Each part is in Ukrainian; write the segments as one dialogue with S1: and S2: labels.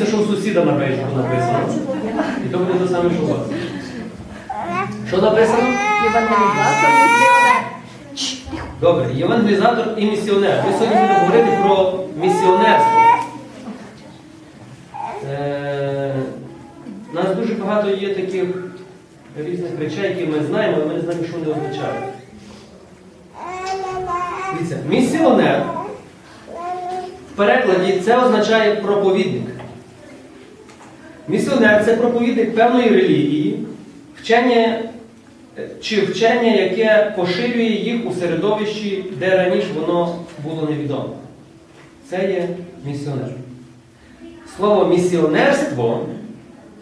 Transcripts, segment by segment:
S1: Подивіться, що у сусіда на бейджику написано. І то буде те саме, що у вас. Що написано?
S2: Євангелізатор місіонер.
S1: Добре, євангелізатор і місіонер. Ми сьогодні будемо говорити про місіонерство. Е, У нас дуже багато є таких різних речей, які ми знаємо, але ми не знаємо, що вони означають. Дивіться, місіонер в перекладі це означає проповідник. Місіонер це проповідник певної релігії, вчення е, чи вчення, яке поширює їх у середовищі, де раніше воно було невідомо. Це є місіонер. Слово місіонерство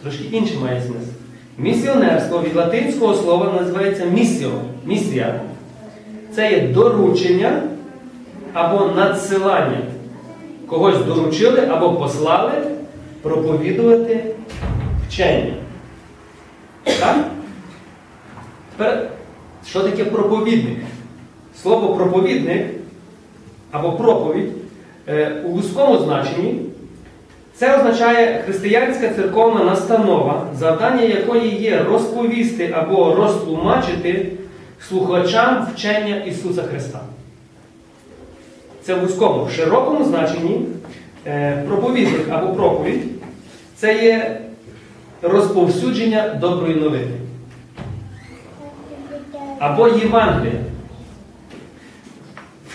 S1: трошки інше має смисл. Місіонерство від латинського слова називається місіо, місія. Це є доручення або надсилання. Когось доручили або послали проповідувати вчення. Так? Тепер, що таке проповідник? Слово проповідник або проповідь е, у вузькому значенні це означає християнська церковна настанова, завдання якої є розповісти або розтлумачити слухачам вчення Ісуса Христа. Це в вузькому, в широкому значенні проповідник або проповідь це є розповсюдження доброї новини. Або Євангелія.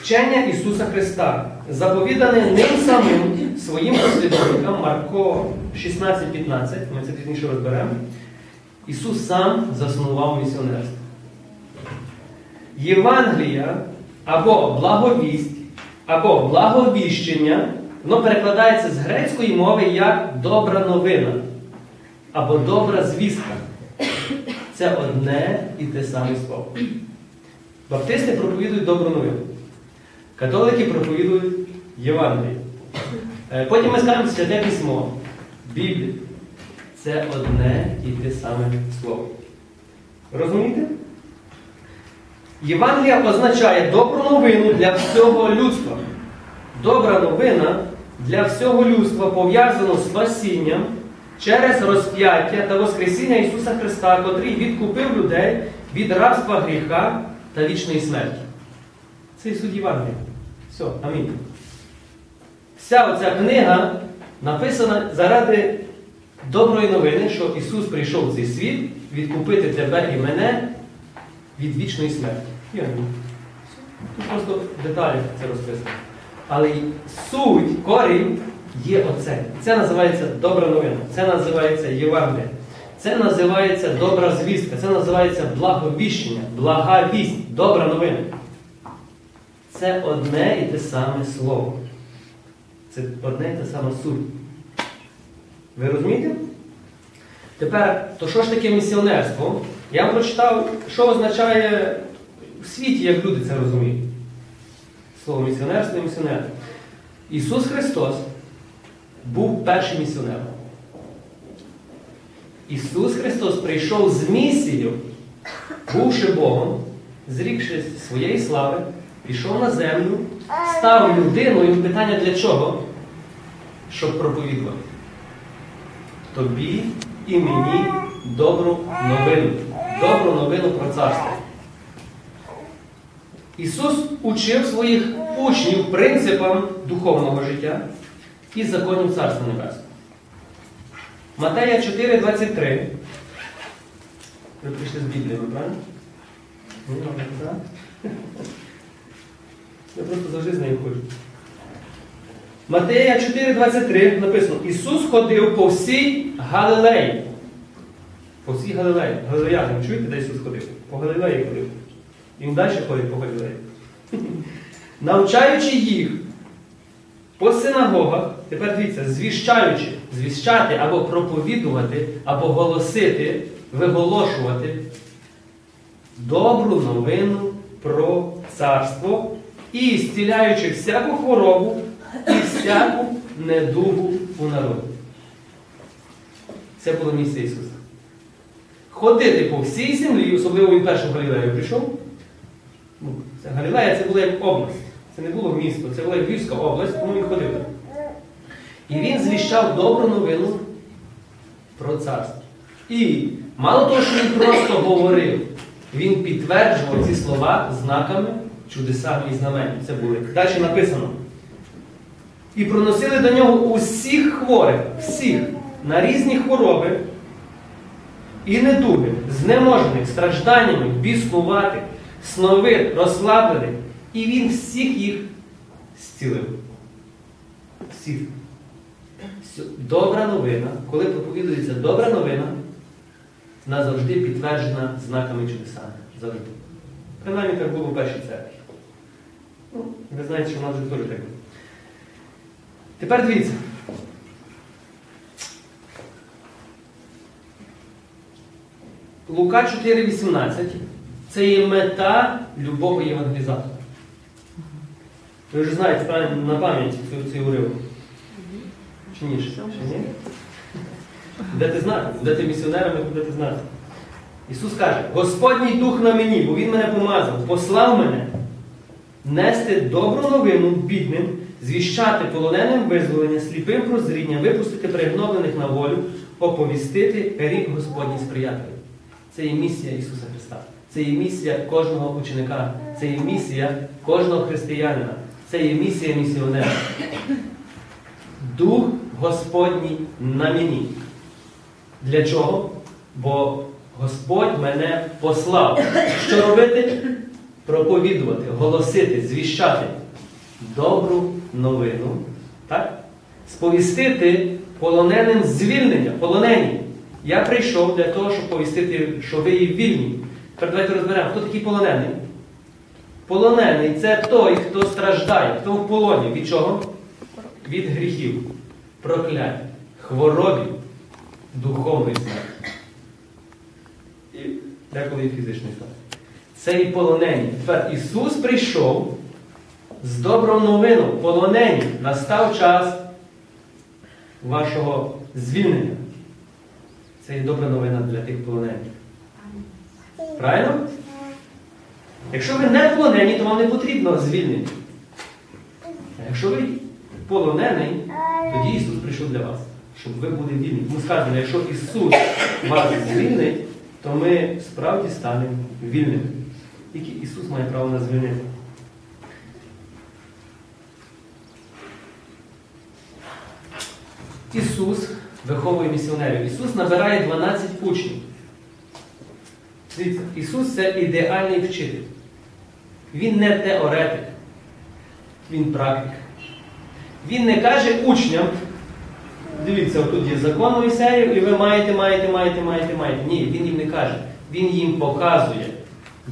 S1: Вчення Ісуса Христа, заповідане ним самим своїм послідовникам Марко 16.15, ми це пізніше розберемо. Ісус сам заснував місіонерство. Євангелія або благовість, або благовіщення, воно перекладається з грецької мови як добра новина або добра звістка. Це одне і те саме слово. Баптисти проповідують добру новину. Католики проповідують Євангеліє. Е, Потім ми скажемо святе письмо, Біблія. Це одне і те саме слово. Розумієте? Євангелія означає добру новину для всього людства. Добра новина для всього людства пов'язана з спасінням через розп'яття та Воскресіння Ісуса Христа, котрий відкупив людей від рабства гріха та вічної смерті. Це і суть Євангелія. Все, амінь. Вся оця книга написана заради доброї новини, що Ісус прийшов в цей світ відкупити тебе і мене від вічної смерті. Тут просто деталі це розписано. Але суть, корінь є оце. Це називається добра новина. Це називається Євангелія. Це називається добра звістка. Це називається благовіщення, блага вість, добра новина. Це одне і те саме слово. Це одне і те саме суть. Ви розумієте? Тепер, то що ж таке місіонерство? Я прочитав, що означає в світі, як люди це розуміють. Слово місіонерство і місіонер. Ісус Христос був першим місіонером. Ісус Христос прийшов з місією, бувши Богом, зрікши своєї слави, пішов на землю, став людиною. Питання для чого? Щоб проповідувати. Тобі і мені добру новину. Добру новину про царство. Ісус учив своїх учнів принципам духовного життя і законів Царства Небесного. Матея 4,23. Ви прийшли з Біблією, правильно? Я просто завжди з нею ходжу. Матея 4,23 написано: Ісус ходив по всій Галилеї. По всій Галилеї. Галилеяни, чуєте, де Ісус ходив? По Галилеї ходив. Він далі ходить по Галилеї. Навчаючи їх по синагогах, тепер дивіться, звіщаючи, звіщати або проповідувати, або голосити, виголошувати добру новину про царство і зціляючи всяку хворобу і всяку недугу у народі. Це була місія Ісуса. Ходити по всій землі, особливо він першу Галілею прийшов. Ну, це Галілея це була як область. Це не було місто, це була Львівська область, тому він ходив. І він звіщав добру новину про царство. І мало того, що він просто говорив, він підтверджував ці слова знаками, чудесами і знаменнями. Це були. Далі написано. І проносили до нього усіх хворих, всіх, на різні хвороби і недуги, знеможених, стражданнями, біснуватих, сновид, розслаблених. І він всіх їх зцілив. Всіх. Добра новина, коли проповідується добра новина, вона завжди підтверджена знаками чудесами. Завжди. Принаймні так було в першій церкві. Ну, ви знаєте, що в нас вже теж так. Тепер дивіться. Лука 4,18 це є мета любого євангелізатора. Ви вже знаєте правильно, на пам'ять цю- цей уривок. Чи ні? Чи ні? Будете знати, будете місіонерами, будете знати. Ісус каже, Господній Дух на мені, бо Він мене помазав, послав мене нести добру новину бідним, звіщати полоненим визволення, сліпим прозріння, випустити пригноблених на волю, оповістити рік Господній сприятелю. Це є місія Ісуса. Це є місія кожного ученика, це є місія кожного християнина, це є місія місіонера. Дух Господній на мені. Для чого? Бо Господь мене послав. Що робити? Проповідувати, голосити, звіщати добру новину. Так? Сповістити полоненим звільнення, полонені. Я прийшов для того, щоб повістити, що ви є вільні. Тепер давайте розберемо, хто такий полонений. Полонений це той, хто страждає, хто в полоні. Від чого? Від гріхів, проклять, хворобі, духовної смерті. І деколи і фізичної смерті. Це і полонені. Тепер Ісус прийшов з доброю новину, полонені. Настав час вашого звільнення. Це і добра новина для тих полонених. Правильно? Якщо ви не полонені, то вам не потрібно звільнення. А якщо ви полонений, тоді Ісус прийшов для вас, щоб ви були вільні. Тому сказано, якщо Ісус вас звільнить, то ми справді станемо вільними. Тільки Ісус має право на звільнення. Ісус виховує місіонерів. Ісус набирає 12 учнів. Дивіться, Ісус це ідеальний вчитель. Він не теоретик, він практик. Він не каже учням, дивіться, тут є закон Мойсеїв, і ви маєте, маєте, маєте, маєте, маєте. Ні, він їм не каже. Він їм показує,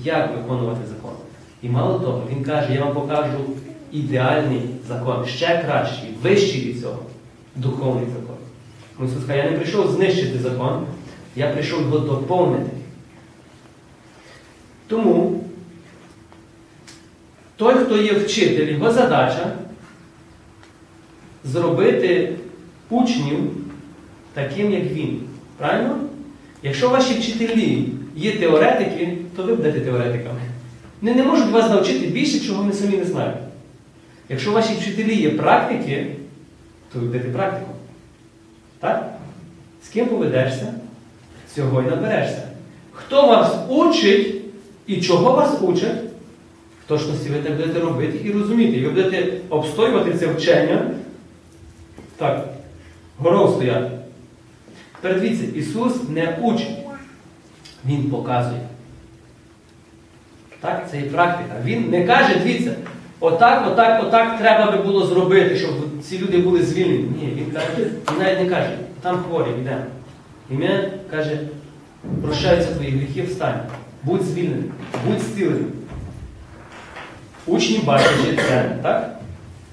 S1: як виконувати закон. І мало того, він каже, я вам покажу ідеальний закон, ще кращий, вищий від цього, духовний закон. Ісус каже, я не прийшов знищити закон, я прийшов його доповнити. Тому той, хто є вчитель, його задача зробити учнів таким, як він. Правильно? Якщо ваші вчителі є теоретики, то ви будете теоретиками. Вони не можуть вас навчити більше, чого вони самі не знають. Якщо ваші вчителі є практики, то ви будете практиком. Так? З ким поведешся, цього й наберешся. Хто вас учить і чого вас учать, в точності ви так будете робити і розуміти. І ви будете обстоювати це вчення. Так, горов стояти. Тепер дивіться, Ісус не учить, Він показує. Так, це і практика. Він не каже, дивіться, отак, отак, отак треба би було зробити, щоб ці люди були звільнені. Ні, він каже, він навіть не каже, там хворі, йдемо. Ім'я каже, прощаються твої гріхи, встань. Будь звільнений, будь зцілений. Учні бачать це, так?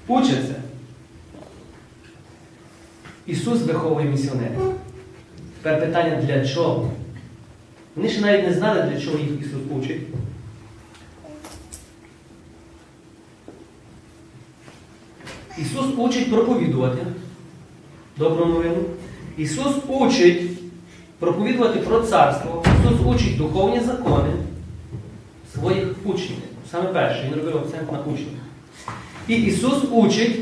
S1: Учаться. Ісус виховує місіонерів. Тепер питання для чого? Вони ще навіть не знали, для чого їх Ісус учить. Ісус учить проповідувати добру новину. Ісус учить проповідувати про царство. Ісус учить духовні закони своїх учнів. Саме перше, Він робив акцент на учнів. І Ісус учить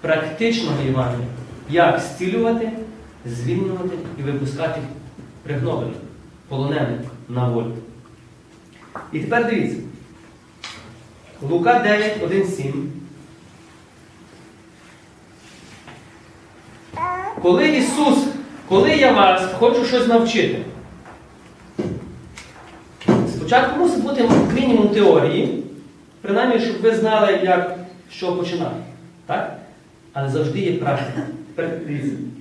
S1: практичного Євангелія. як зцілювати, звільнювати і випускати пригноблених, полонених на волю. І тепер дивіться. Лука 9, 1, 7. Коли Ісус, коли я вас хочу щось навчити, спочатку мусить бути мінімум теорії, принаймні, щоб ви знали, як що починати. Так? Але завжди є практика. Тепер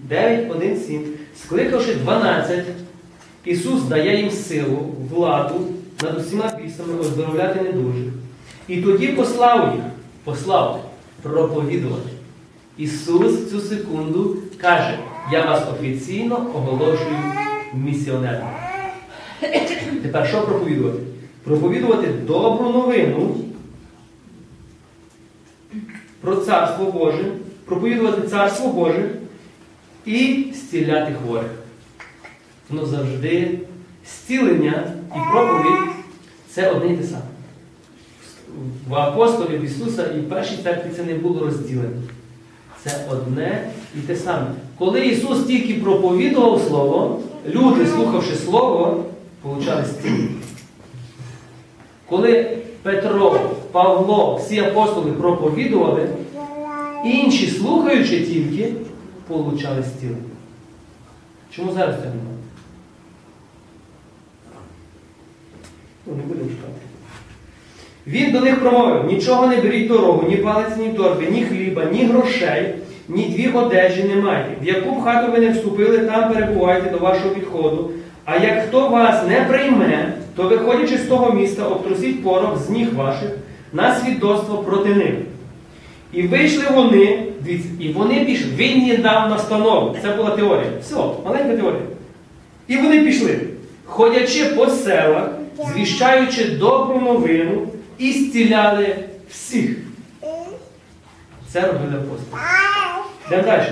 S1: 9, 1, 7. Скликавши 12, Ісус дає їм силу, владу над усіма бісами оздоровляти недужих. І тоді послав їх, послав проповідувати. Ісус цю секунду каже, я вас офіційно оголошую місіонером. Тепер що проповідувати? Проповідувати добру новину про Царство Боже, проповідувати Царство Боже і зціляти хворих. Воно завжди зцілення і проповідь це одне і те саме. В апостолів Ісуса і в першій церкві це не було розділено. Це одне і те саме. Коли Ісус тільки проповідував Слово, люди, слухавши Слово, получали зцілення. Коли Петро, Павло, всі апостоли проповідували, інші, слухаючи тільки, получали зцілення. Чому зараз цього немає? Ну, не будемо читати. Він до них промовив: нічого не беріть дорогу, ні палець, ні торби, ні хліба, ні грошей, ні дві одежі не майте. В яку хату ви не вступили, там перебувайте до вашого відходу. А як хто вас не прийме, то виходячи з того міста, обтрусіть порох з ніг ваших на свідоцтво проти них. І вийшли вони, дивіться, і вони пішли. Він їм дав настанову. Це була теорія. Все, маленька теорія. І вони пішли, ходячи по селах, звіщаючи добру новину і зціляли всіх. Це робили апостоли. Йдемо далі.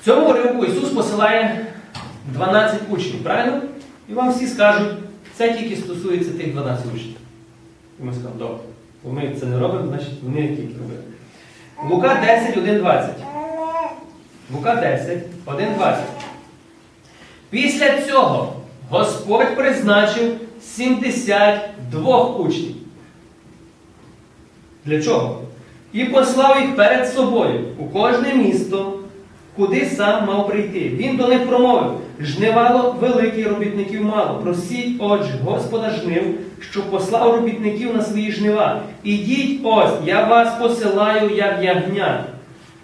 S1: В цьому уривку Ісус посилає 12 учнів, правильно? І вам всі скажуть, це тільки стосується тих 12 учнів. І ми скажемо, добре. Бо ми це не робимо, значить вони тільки робили. Лука 10, 1, 20. Лука 10, 1, 20. Після цього Господь призначив 72 учнів. Для чого? І послав їх перед собою у кожне місто, куди сам мав прийти. Він до них промовив: жнивало велике, робітників мало. Просіть, отже, Господа жнив, що послав робітників на свої жнива. Ідіть ось, я вас посилаю, як ягнят,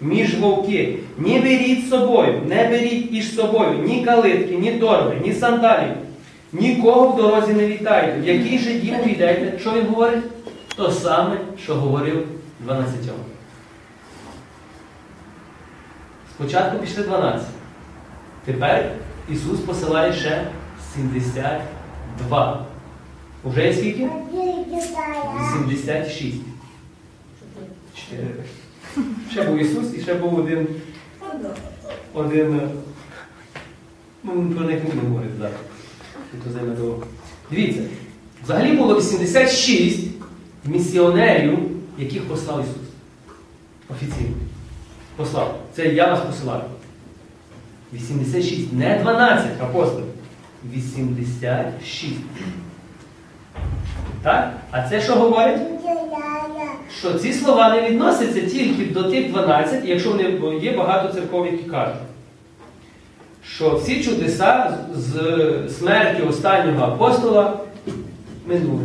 S1: між вовки. Ні беріть з собою, не беріть із собою ні калитки, ні торби, ні сандалів. Нікого в дорозі не вітайте. В який же дім війдете? Що він говорить? То саме, що говорив 12. Спочатку пішли 12. Тепер Ісус посилає ще 72. Уже є скільки? 86. Чотири. Ще був Ісус і ще був один. Один. Ну, про них не будемо говорити довго. Дивіться, взагалі було 86 місіонерів, яких послав Ісус. Офіційно. Послав. Це я вас посилаю. 86, не 12 апостолів. 86. Так? А це що говорить? Що ці слова не відносяться тільки до тих 12, якщо вони є багато церков, які кажуть, що всі чудеса з смертю останнього апостола минули.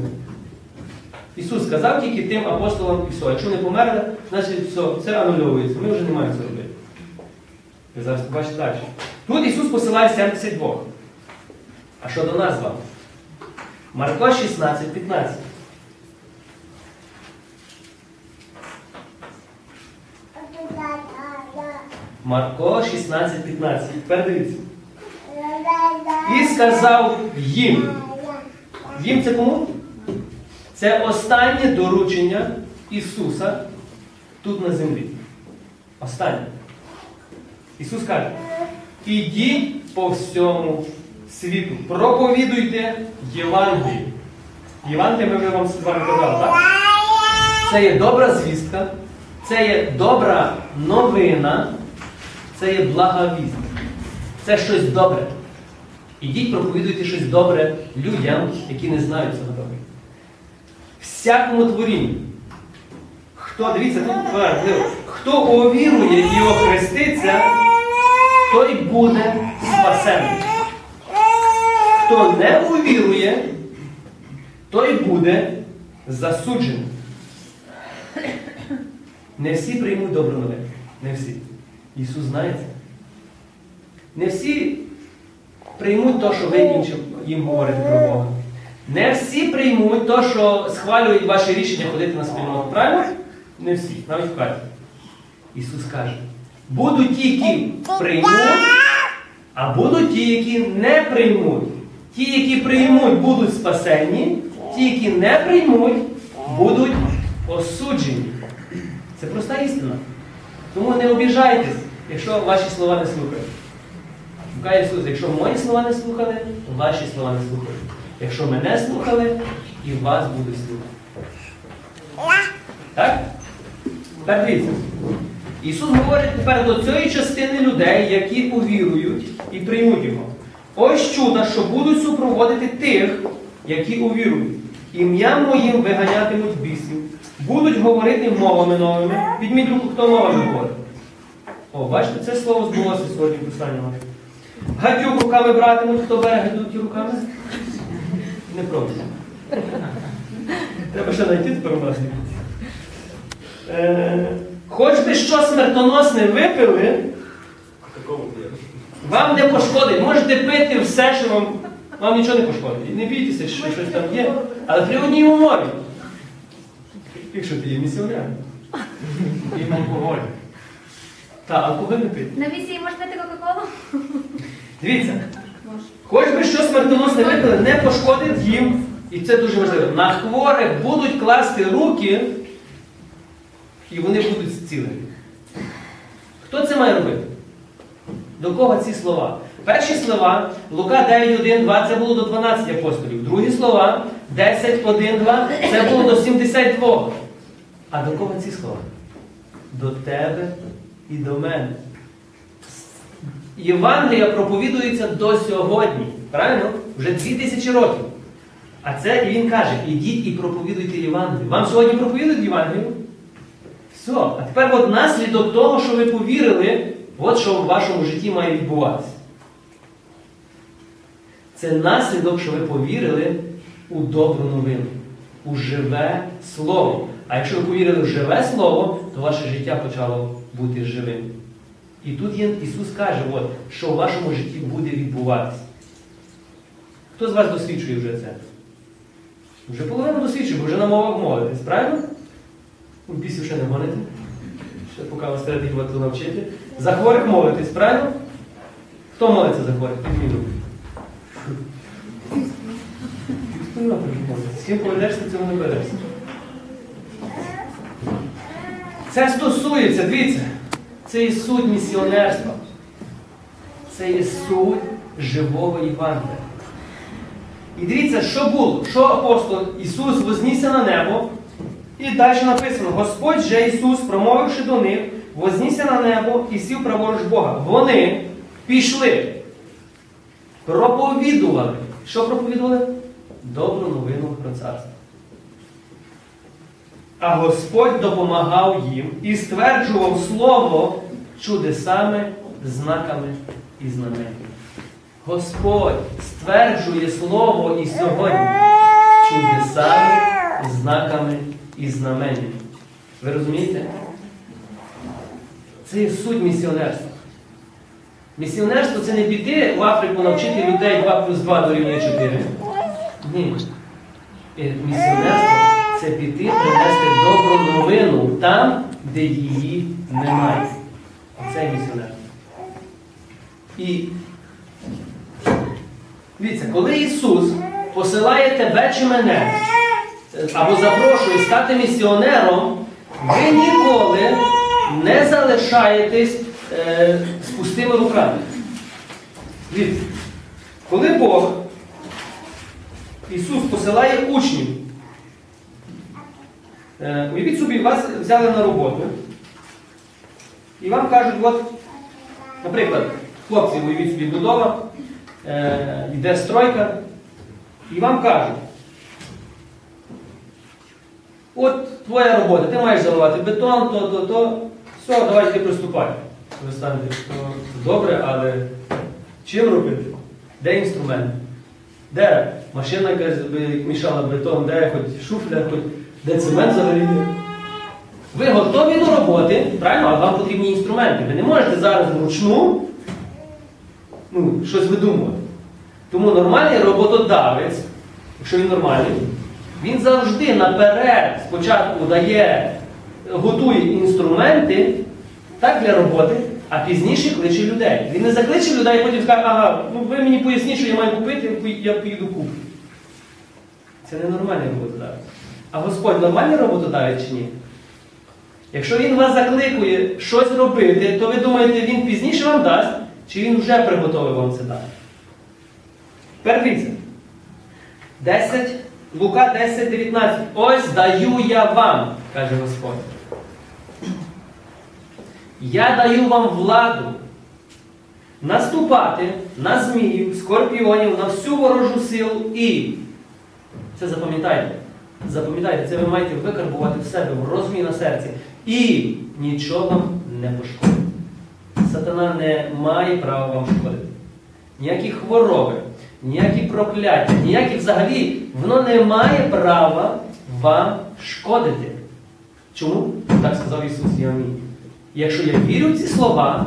S1: Ісус сказав тільки тим апостолам і все. Якщо не померли, значить все, це анульовується. Ми вже не маємо це робити. Ви зараз побачите далі. Тут Ісус посилає 72. А що до нас з? Марко 16, 15. Марко 16, 15. Тепер дивіться. І сказав їм. Їм це кому? Це останнє доручення Ісуса тут на землі. Останнє. Ісус каже, ідіть по всьому світу, проповідуйте Євангелію. Євангелія ми вам з вами казали, так? Це є добра звістка, це є добра новина, це є блага вість. Це щось добре. Ідіть проповідуйте щось добре людям, які не знають цього добре. Всякому творінню. Хто, дивіться, тут хто увірує і охреститься, той буде спасений. Хто не увірує, той буде засуджений. Не всі приймуть добру новину. Не всі. Ісус знає це. Не всі приймуть те, що ви їм говорите про Бога. Не всі приймуть те, що схвалюють ваше рішення ходити на спільноту. Правильно? Не всі, навіть в хаті. Ісус каже, будуть ті, які приймуть, а будуть ті, які не приймуть. Ті, які приймуть, будуть спасені, ті, які не приймуть, будуть осуджені. Це проста істина. Тому не обіжайтесь, якщо ваші слова не слухають. Каже Ісус, якщо мої слова не слухали, то ваші слова не слухають. Якщо мене слухали, і вас будуть слухати. Так? Тепер дивіться. Ісус говорить тепер до цієї частини людей, які увірують і приймуть Його. Ось чуда, що будуть супроводити тих, які увірують. Ім'ям моїм виганятимуть бісів, будуть говорити мовами новими. Підміть руку, хто мовами говорить. О, бачите, це слово збулося сьогодні в писанні. Гадюк руками братимуть, хто бере гадюки руками? Не пробуйте. Треба ще знайти тепер у. Е, Хоч би що смертоносне випили, вам не пошкодить. Можете пити все, що вам, вам нічого не пошкодить. Не бійтеся, що щось там є. Але при одній умові. Якщо ти є місіонер. Їм алкоголь. Та, алкоголь не пити.
S3: На місії можна пити Кока-Колу?
S1: Дивіться, хоч би що смертоносне випили, не пошкодить їм, і це дуже важливо. На хворих будуть класти руки, і вони будуть зцілені. Хто це має робити? До кого ці слова? Перші слова Лука 9, 1, 2 це було до 12 апостолів. Другі слова 10, 1, 2 це було до 72. А до кого ці слова? До тебе і до мене. Євангелія проповідується до сьогодні. Правильно? Вже дві тисячі років. А це і він каже: ідіть і проповідуйте Євангелію. Вам сьогодні проповідують Євангелію? Все. А тепер от наслідок того, що ви повірили, от що в вашому житті має відбуватися. Це наслідок, що ви повірили у добру новину, у живе слово. А якщо ви повірили в живе слово, то ваше життя почало бути живим. І тут є, Ісус каже, от, що в вашому житті буде відбуватися. Хто з вас досвідчує вже це? Вже половина досвідчує, бо вже на мовах молитесь, правильно? Пісів ще не гоните. Ще поки вас треба то навчити. За хворих молитесь, правильно? Хто молиться за хворих? Молиться. З ким поведешся, цього не берешся. Це стосується, дивіться, це є суть місіонерства. Це є суть живого Євангелія. І дивіться, що було, що апостол Ісус вознісся на небо, і далі написано: Господь же Ісус, промовивши до них, вознісся на небо і сів праворуч Бога. Вони пішли, проповідували. Що проповідували? Добру новину про царство. А Господь допомагав їм і стверджував слово чудесами, знаками і знаменнями. Господь стверджує слово і сьогодні чудесами, знаками і знаменнями. Ви розумієте? Це є суть місіонерства. Місіонерство це не піти в Африку навчити людей 2 плюс 2 дорівнює 4. Ні. Е, Місіонерство це піти принести добру новину там, де її немає. Оце місіонерство. І дивіться, коли Ісус посилає тебе чи мене, або запрошує стати місіонером, ви ніколи не залишаєтесь е, з пустими руками. Дивіться, коли Бог Ісус посилає учнів. Е, Уявіть собі, вас взяли на роботу. І вам кажуть, от, наприклад, хлопці, уявіть собі будова, е, йде стройка, і вам кажуть, от твоя робота, ти маєш заливати бетон, то, то, то, все, давай ти приступай. Ви станете, «Ну, добре, але чим робити? Де інструмент? Де машина би мішала бетон, де хоч шуфля, хоч де цемент взагалі є? Ви готові до роботи, правильно, але вам потрібні інструменти. Ви не можете зараз вручну ну, щось видумувати. Тому нормальний роботодавець, якщо він нормальний, він завжди наперед спочатку дає, готує інструменти так для роботи, а пізніше кличе людей. Він не закличе людей, і потім скаже, ага, ну ви мені поясніть, що я маю купити, я поїду куплю. Це не нормальний роботодавець. А Господь нормальний роботодавець чи ні? Якщо він вас закликує щось робити, то ви думаєте, він пізніше вам дасть, чи він вже приготовив вам це дати? Тепер дивіться. 10, Лука 10, 19. Ось даю я вам, каже Господь. Я даю вам владу наступати на зміїв, скорпіонів, на всю ворожу силу і. Це запам'ятайте. Запам'ятайте, це ви маєте викарбувати в себе в розумі на серці. І нічого вам не пошкодить. Сатана не має права вам шкодити. Ніякі хвороби, ніякі прокляття, ніякі взагалі, воно не має права вам шкодити. Чому? Так сказав Ісус і Амінь. Якщо я вірю в ці слова,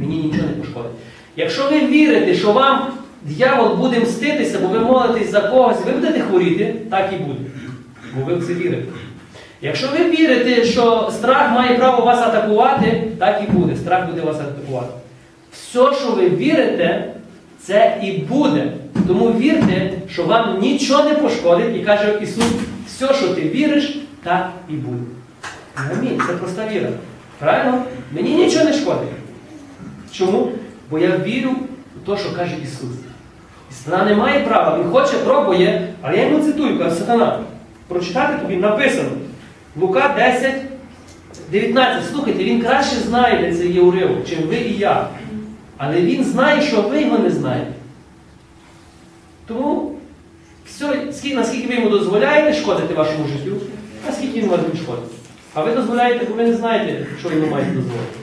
S1: мені нічого не пошкодить. Якщо ви вірите, що вам дьявол буде мститися, бо ви молитесь за когось, ви будете хворіти, так і буде. Бо ви в це вірите. Якщо ви вірите, що страх має право вас атакувати, так і буде. Страх буде вас атакувати. Все, що ви вірите, це і буде. Тому вірте, що вам нічого не пошкодить, і каже Ісус, все, що ти віриш, так і буде. Амінь. Це проста віра. Правильно? Мені нічого не шкодить. Чому? Бо я вірю в те, що каже Ісус. І сатана не має права, він хоче, пробує, але я йому цитую, каже сатана. Прочитати тобі написано. Лука 10, 19. Слухайте, він краще знає, де це є уривок, чим ви і я. Але він знає, що ви його не знаєте. Тому все, наскільки ви йому дозволяєте шкодити вашому життю, наскільки він може шкодити. А ви дозволяєте, бо ви не знаєте, що йому маєте дозволити.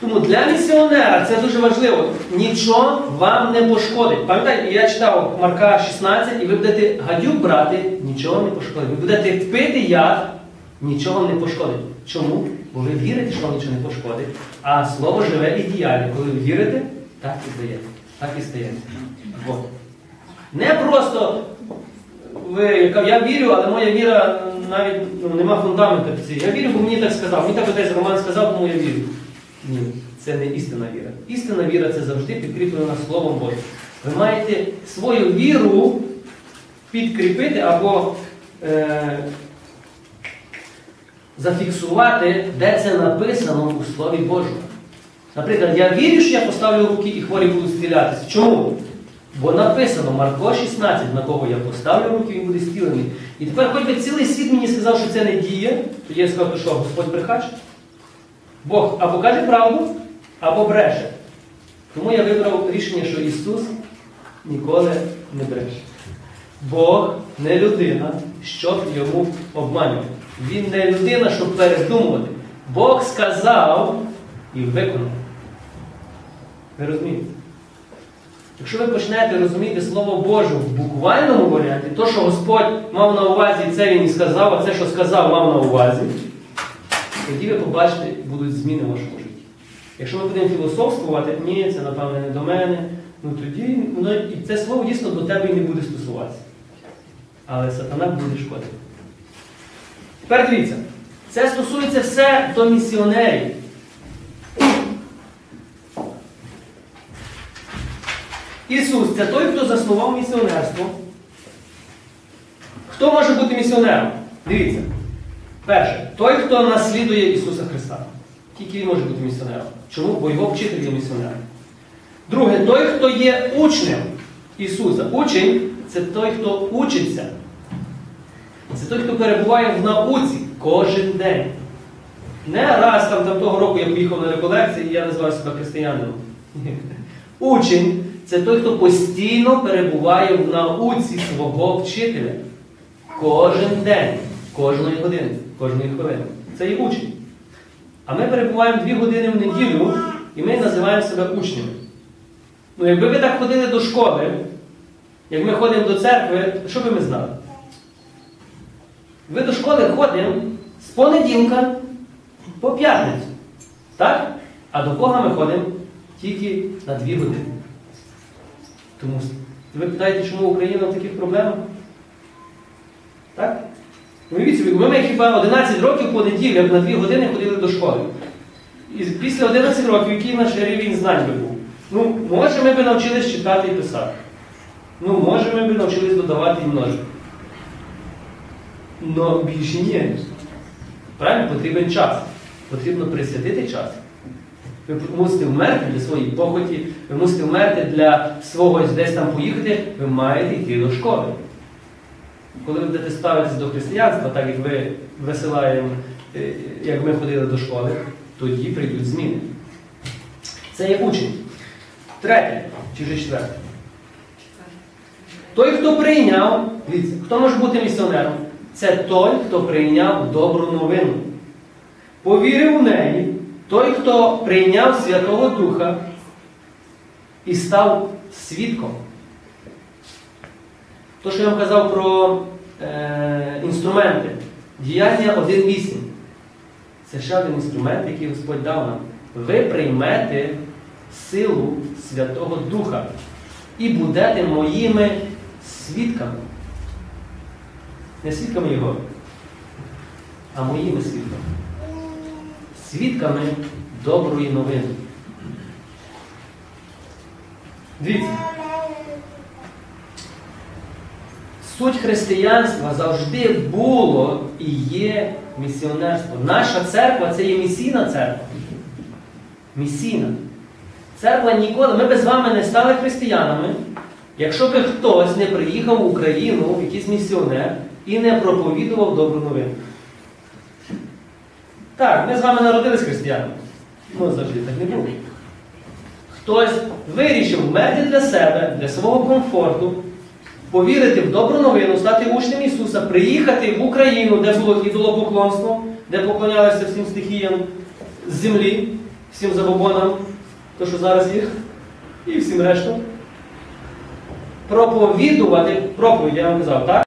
S1: Тому для місіонера це дуже важливо. Нічого вам не пошкодить. Пам'ятаєте, я читав Марка 16, і ви будете гадюк брати, нічого не пошкодить. Ви будете пити яд, нічого не пошкодить. Чому? Бо ви вірите, що вам нічого не пошкодить. А слово живе і діяльне. Коли ви вірите, так і здається. Так і стається. Не просто ви, я вірю, але моя віра навіть ну, нема фундаменту. Я вірю, бо мені так сказав. Мені так отець Роман сказав, тому я вірю. Ні, це не істинна віра. Істинна віра це завжди підкріплена Словом Божим. Ви маєте свою віру підкріпити або е, зафіксувати, де це написано у Слові Божому. Наприклад, я вірю, що я поставлю руки і хворі будуть стрілятися. Чому? Бо написано Марко 16, на кого я поставлю руки, він буде стілений. І тепер, хоч би цілий світ мені сказав, що це не діє, тоді я сказав, що Господь брехач? Бог або каже правду, або бреше. Тому я вибрав рішення, що Ісус ніколи не бреше. Бог не людина, щоб йому обманювати. Він не людина, щоб передумувати. Бог сказав і виконав. Ви розумієте? Якщо ви почнете розуміти Слово Боже в буквальному варіанті, то, що Господь мав на увазі, це Він і сказав, а це, що сказав, мав на увазі, тоді ви побачите, будуть зміни в вашому житті. Якщо ми будемо філософствувати, ні, це напевне не до мене, ну тоді воно, і це слово дійсно до тебе і не буде стосуватися. Але сатана буде шкодити. Тепер дивіться, це стосується все до місіонерів. Ісус це той, хто заснував місіонерство. Хто може бути місіонером? Дивіться. Перше, той, хто наслідує Ісуса Христа. Тільки він може бути місіонером. Чому? Бо його вчитель є місіонером. Друге, той, хто є учнем. Ісуса. Учень це той, хто учиться. Це той, хто перебуває в науці кожен день. Не раз там, там того року я поїхав на реколекції і я називав себе християнином. Учень це той, хто постійно перебуває в науці свого вчителя. Кожен день, кожної години, кожної хвилини. Це є учень. А ми перебуваємо дві години в неділю, і ми називаємо себе учнями. Ну, якби ви так ходили до школи, як ми ходимо до церкви, що би ми знали? Ви до школи ходимо з понеділка по п'ятницю. Так? А до Бога ми ходимо тільки на дві години. Тому ви питаєте, чому Україна в таких проблемах? Так? Собі, ми хіба 11 років по неділях на 2 години ходили до школи. І після 11 років, який наш рівень знань би був? Ну, може, ми б навчились читати і писати. Ну, може, ми б навчились додавати і множити. Но більше ні. Правильно? Потрібен час. Потрібно присвятити час. Ви мусите вмерти для своєї похоті, ви мусите вмерти для свого десь там поїхати, ви маєте йти до школи. Коли ви будете ставитися до християнства, так як ви висилаємо, е, як ми ходили до школи, тоді прийдуть зміни. Це є учень. Третє, чи вже четверте. Той, хто прийняв, хто може бути місіонером? Це той, хто прийняв добру новину. Повірив в неї, той, хто прийняв Святого Духа і став свідком. То, що я вам казав про е, інструменти. Діяння 1.8. Це ще один інструмент, який Господь дав нам. Ви приймете силу Святого Духа і будете моїми свідками. Не свідками Його, а моїми свідками. Свідками доброї новини. Дивіться. Суть християнства завжди було і є місіонерство. Наша церква це є місійна церква. Місійна. Церква ніколи, ми би з вами не стали християнами, якщо би хтось не приїхав в Україну, якийсь місіонер, і не проповідував добру новину. Так, ми з вами народились християнами. Ну, завжди так не було. Хтось вирішив вмерти для себе, для свого комфорту, повірити в добру новину, стати учнем Ісуса, приїхати в Україну, де було ідолопоклонство, де поклонялися всім стихіям землі, всім забобонам, то, що зараз їх, і всім решту. Проповідувати, проповідь, я вам казав, так?